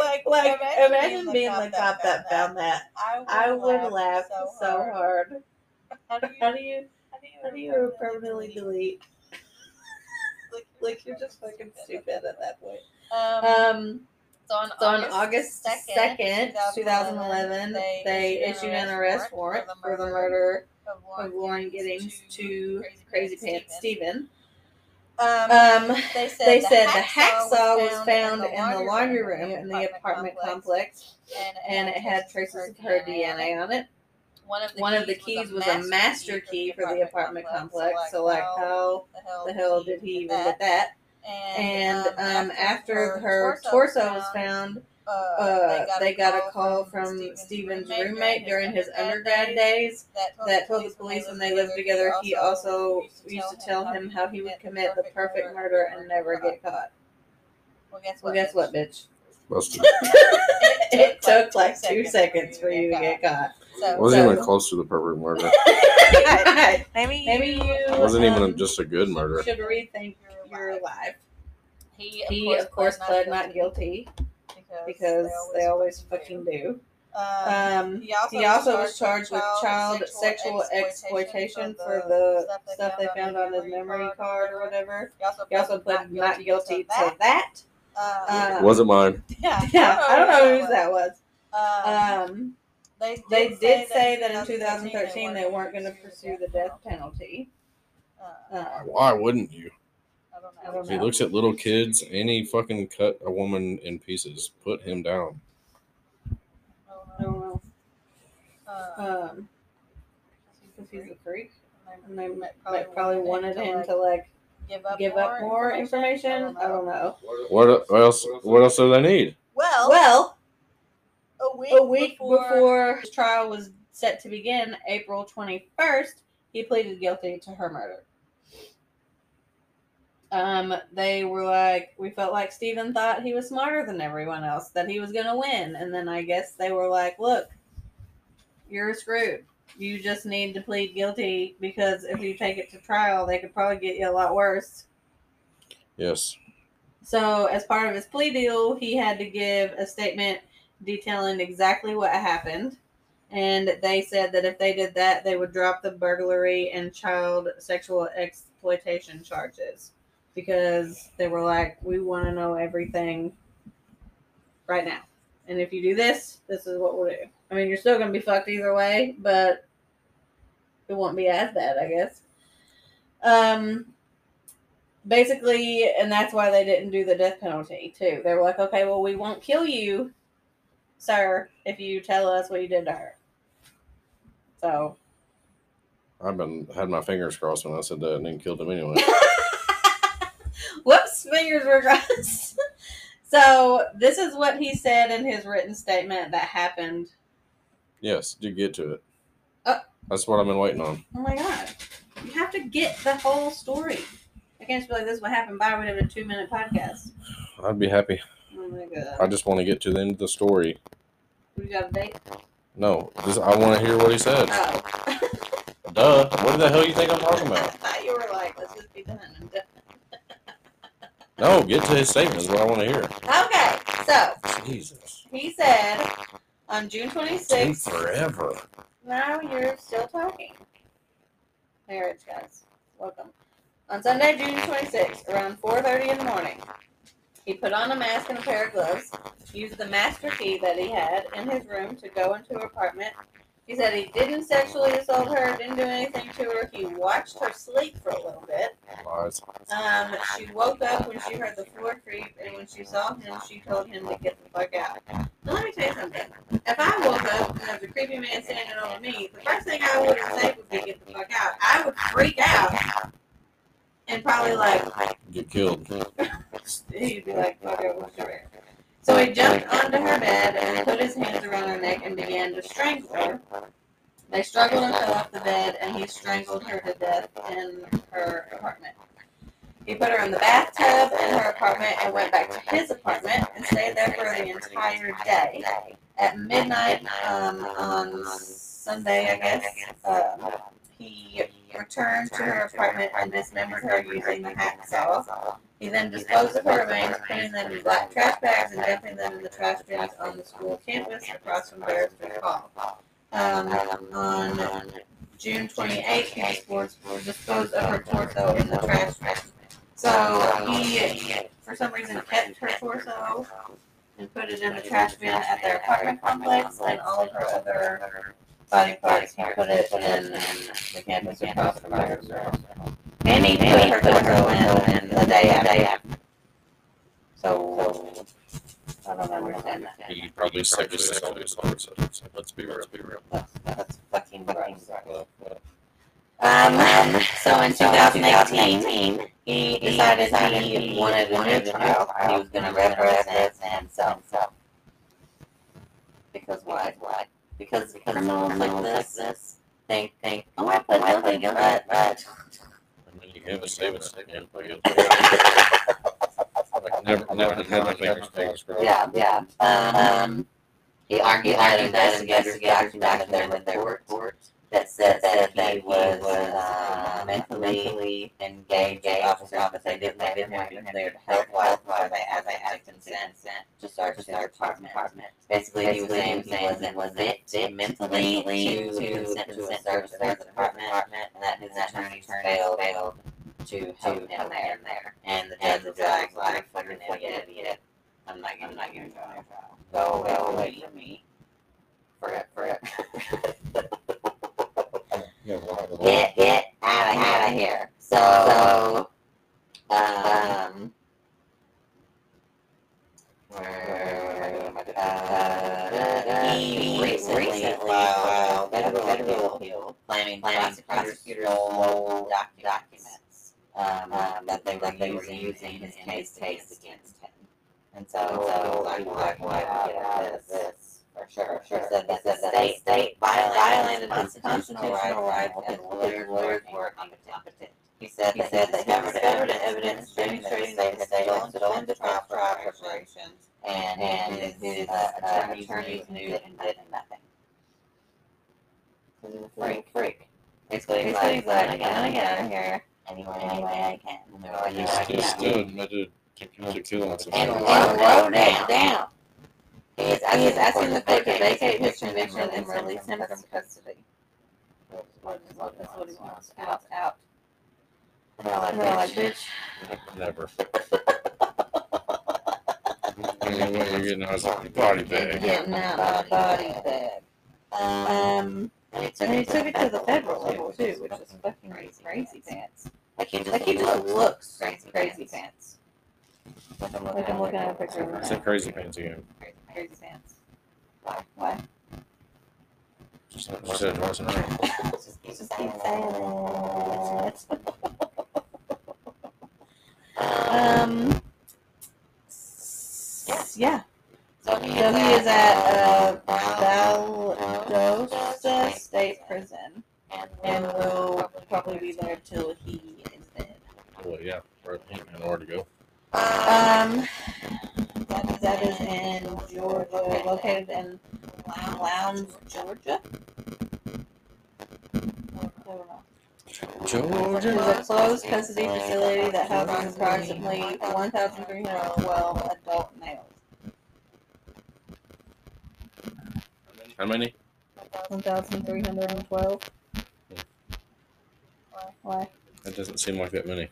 like, like, imagine being the cop that found that. I would laugh so hard. How do you, How do you, how do you, how do you permanently delete? Like, you're just fucking stupid at that point. Um, Um, so on, so on August 2nd, 2011, they issued an arrest warrant for the murder of Lauren Giddings to Crazy Pants Steven. Um, Um, they said, They said the hacksaw was found in the laundry room in the apartment complex, and it had traces of her DNA on it. One of the keys was a master key for the apartment complex. So, like, how the hell did he even get that? And um, after her torso was found, uh, they got a call from Steven's roommate during his undergrad days that told the police when they lived together he also used to tell him how he would commit the perfect murder and never get caught. Well, guess Well, what? guess what, bitch? Busted. it took like two seconds for you to get caught. So, Wasn't So- even close to the perfect murder. maybe Maybe you Wasn't even um, just a good murder. should rethink your life. he, He, of course, pled not guilty because they always fucking do. Um, Um, he also was charged with child sexual exploitation for the stuff they found on his memory card or whatever. He also pled not guilty to that. Uh, Um, Wasn't mine. yeah, Yeah, I don't know whose that was. Um, Um, they they did say that in 2013 they weren't going to pursue the death penalty. Uh, Uh, Why wouldn't you? I don't I know. don't If he looks at little kids and he fucking cut a woman in pieces, put him down. I don't know. Uh, Um, because he's a freak, and they might might probably wanted him to like give up give up more information. I don't know. What, what else? What else do they need? Well, Well, a week, a week before, before his trial was set to begin, April 21st, he pleaded guilty to her murder. Um, they were like, we felt like Steven thought he was smarter than everyone else, that he was gonna win, and then I guess they were like, look, you're screwed. You just need to plead guilty because if you take it to trial, they could probably get you a lot worse. Yes. So, as part of his plea deal, he had to give a statement detailing exactly what happened. And they said that if they did that, they would drop the burglary and child sexual exploitation charges because they were like, we want to know everything right now. And if you do this, this is what we'll do. I mean, you're still going to be fucked either way, but it won't be as bad, I guess. Um, basically, and that's why they didn't do the death penalty too. They were like, okay, well, we won't kill you, sir, if you tell us what you did to her. So, I've been had my fingers crossed when I said that and then killed him anyway. whoops, fingers were crossed. so, this is what he said in his written statement that happened Yes, do get to it. Uh. That's what I've been waiting on. Oh my god. You have to get the whole story. I can't just be like, this is what happened. Have a two minute podcast. I'd be happy. Oh my god. I just want to get to the end of the story. We got a date? No, this, I want to hear what he said. Oh. Duh. What the hell you think I'm talking about? I thought you were like, let's just be done. No, get to his statement is what I want to hear. Okay. So, Jesus. he said on June Take 26th. forever. Now you're still talking. Marriage, guys. Welcome. On Sunday, June 26th, around 4.30 in the morning, he put on a mask and a pair of gloves, used the master key that he had in his room to go into her apartment. He said he didn't sexually assault her, didn't do anything to her. He watched her sleep for a little bit. Lies. Um, she woke up when she heard the floor creep, and when she saw him, she told him to get the fuck out. Now, let me tell you something. If I woke up and there was a creepy man standing over me, the first thing I would say would be get the fuck out. I would freak out and probably like Get killed. he'd be like, fuck it, what's your? So he jumped onto her bed and put his hands around her neck and began to strangle her. They struggled and fell off the bed, and he strangled her to death in her apartment. He put her in the bathtub in her apartment and went back to his apartment and stayed there for the entire day. At midnight um, on Sunday, I guess, uh, he returned to her apartment and dismembered her using the hacksaw. He then disposed of her remains, putting them in black trash bags and dumping them in the trash bins on the school campus across from Barristers Hall. Um, on June 28th, he disposed, disposed of her torso in the trash bin. So he, for some reason, kept her torso and put it in the trash bin at their apartment complex, and all of her other body parts, he put it in the campus across from Barristers. And he put her torso in, the day after. So, I don't understand that. He probably sexually assaulted her. So let's be real. Let's be real. That's, that's fucking gross. Well, well, Um, so in 2018, he decided he wanted a new child. He was going to represent it and sell himself. Because why? Why? Because criminals like this, this think, think, oh, I put nothing in that, that. and then you give a statement. statement, like it's- Like never, never had my fingers crossed. bro. Yeah, yeah. Um, he argued that investigators documented their report that said that he was uh, mentally engaged officer, but they didn't have him there to help while while they as they had consent to search their apartment. Basically, he was saying he wasn't was it mentally to consent to a search of his apartment, and that his attorneys failed failed to help him there. And the judge was like, like, fucking idiot, idiot. I'm not, I'm not gonna go on trial. Go, go away from me. For it, for it. Get, get out of, out of here. So, um, where, uh, he recently filed federal, federal appeal claiming prosecutors stole doc- documents, um, that they were using in his case against him. And so, so like, like, why get out of this? For sure, sure. Said that the state, state violated his constitutional rights and lawyers were incompetent. He said, he said they have discovered evidence demonstrating that they stolen stolen the trial preparations and, and his, his uh, attorneys knew and did nothing. Freak, freak. Basically, he's like, I gotta get out of here any way, any way I can. No, I He's know I still, can. still admitted to, to killing some And people. wrote, wrote it down. He is, he is asking the court to vacate his conviction and release him from custody. That's what, that's what he wants. Out, out. And they're like, they're like, bitch. Never. The only you're getting out is a body bag. Getting out of a body bag. Um, and he took it to the federal level too, which is fucking crazy pants. Like he just, like he just looks crazy, crazy pants. Like I'm looking, at a picture of It's a crazy pants again. Crazy, crazy pants. Why? Why? Just said, once in a row. Just keep saying it. um. s- Yeah. So he is at uh, Valdosta State prison, and will probably be there till he is dead. Well, yeah, where, in order to go. Um, that is in Georgia, located in Lowndes, Georgia. I. It Georgia. is a closed custody facility that houses approximately 1,312 adult males. How many? 1,312. Why? That doesn't seem like that many.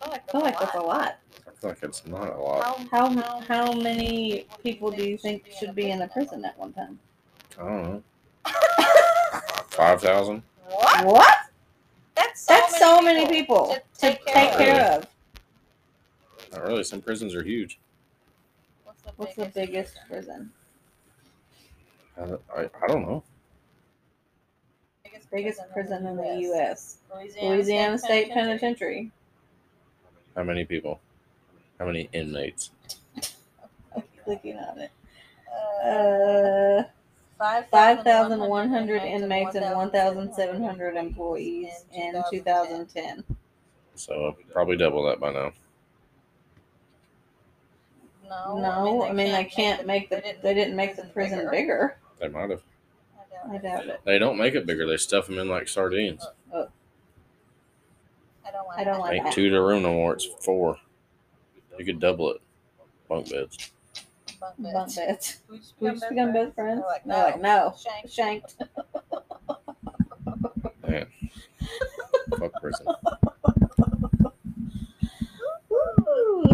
I I feel like that's a lot. I feel like it's not a lot. How how many people do you think should be in a prison at one time? I don't know. Five thousand? What? What? That's so, That's so many people to to take take care of. care of. Not really. Some prisons are huge. What's the What's the biggest prison? I, don't- I, I don't know. Biggest prison in the U.S. Louisiana, Louisiana State Penitentiary. How many people? How many inmates? I'm clicking on it. Uh, Uh, 5,100 5,100 inmates and 1,700 employees in 2010. So probably double that by now. No, No, I mean they can't make the they didn't make the prison bigger. They might have. I doubt it. They don't make it bigger. They stuff them in like sardines. I don't like I don't like Ain't that. two to room no more. It's four. You could double it. Bunk beds. bunk Bunk beds. beds. We just We just become best friends. They're like, They're like, no, Shank. shanked. Man. Fuck prison.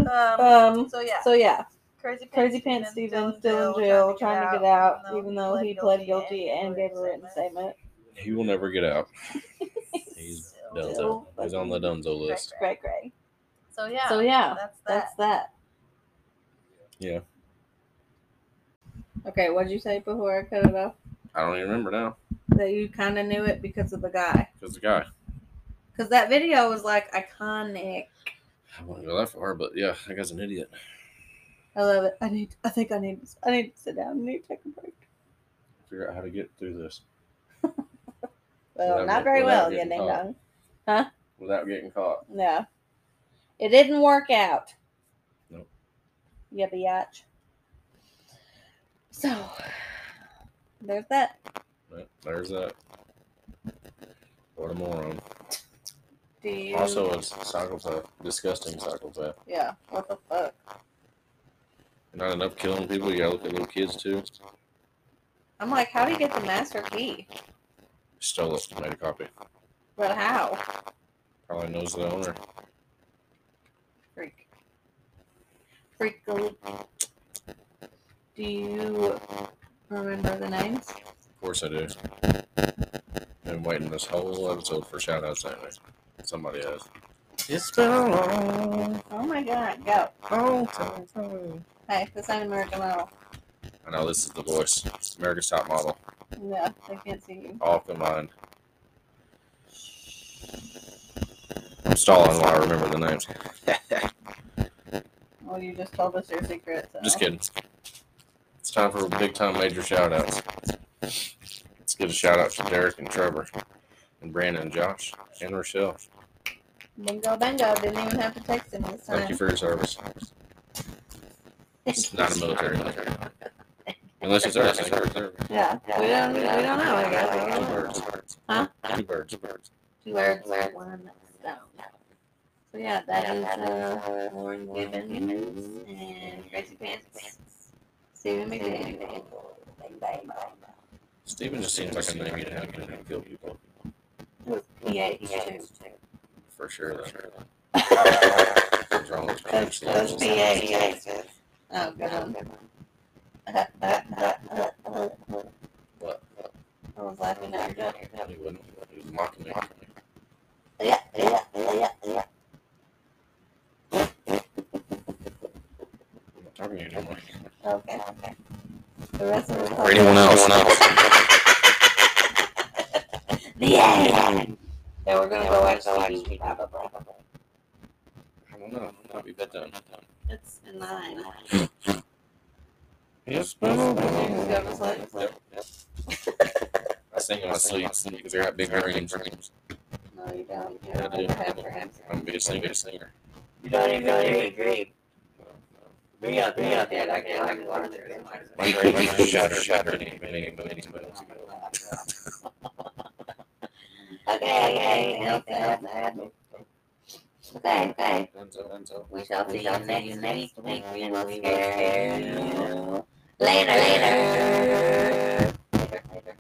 Um, Um. so yeah, So yeah, crazy Crazy Pants Stevens still in jail, trying to get out, even though he pled guilty and gave a written statement. He will never get out. He's Dunzo. Still He's on the Dunzo list. Great, great. So yeah, So yeah, that's that. that's that. Yeah. Okay, what'd you say before I cut it off? I don't even remember now. That you kind of knew it because of the guy. Because the guy. Because that video was like iconic. I wouldn't go that far, but yeah, that guy's an idiot. I love it. I need. I think I need. I need to sit down. I need to take a break. Figure out how to get through this Well, Without not very well, you getting ding caught. dong. without getting caught. No, it didn't work out. Nope. Yeah, biatch. So there's that. But there's that. What a moron. Do you? Also a psychopath. Disgusting psychopath. yeah. What the fuck? Not enough killing people, you gotta look at little kids too. I'm like, how do you get the master key? Stole it, made a copy. But how? Probably knows the owner. Freak. Freak. Do you remember the names? Of course I do. I've been waiting this whole episode for shout outs anyway. Somebody has. It's been a long, Oh my god, go. long time coming. Hey, this ain't American Idol. I know this is the voice. America's Top Model. No, I can't see you. All combined. I'm stalling while I remember the names. Well, you just told us your secret. So. Just kidding. It's time for big time major shout outs. Let's give a shout out to Derek and Trevor, and Brandon and Josh, and Rochelle. Bingo, bingo. Didn't even have to text him this time. Thank you for your service. It's not a military. Unless it's ours. Yeah, we don't. We don't know. I Two guess. birds. Huh? Two birds. birds. Two birds, one stone. So yeah, that is uh, Lauren Gibbons and Crazy Pants. Stephen McDaniel. Steven just seems like a name you'd have to kill people. PH too. For sure. though. What's wrong with That's that's PH. Oh, good one. What? I was laughing at your joke. He wouldn't. He was mocking me. Yeah, yeah, yeah, yeah. I'm talking to you anymore. Okay. The rest of the For anyone else. The end. Yeah, we're gonna go watch TV probably. I don't know. Might be bedtime. It's nine. Yes, been a You just go to sleep. Yep. sing in my sleep because I got big dreams. No, you don't. You Yeah, I don't do. ever have friends. I'm gonna a singer. singer. You don't even know your dream. Bring out, bring out that. I can, I can learn there. My dreams are shattered, shattered, many, many, many minutes ago. Okay, okay, okay. Okay, okay. Dunzo, Dunzo. We shall see you next week. We will scare you later, later.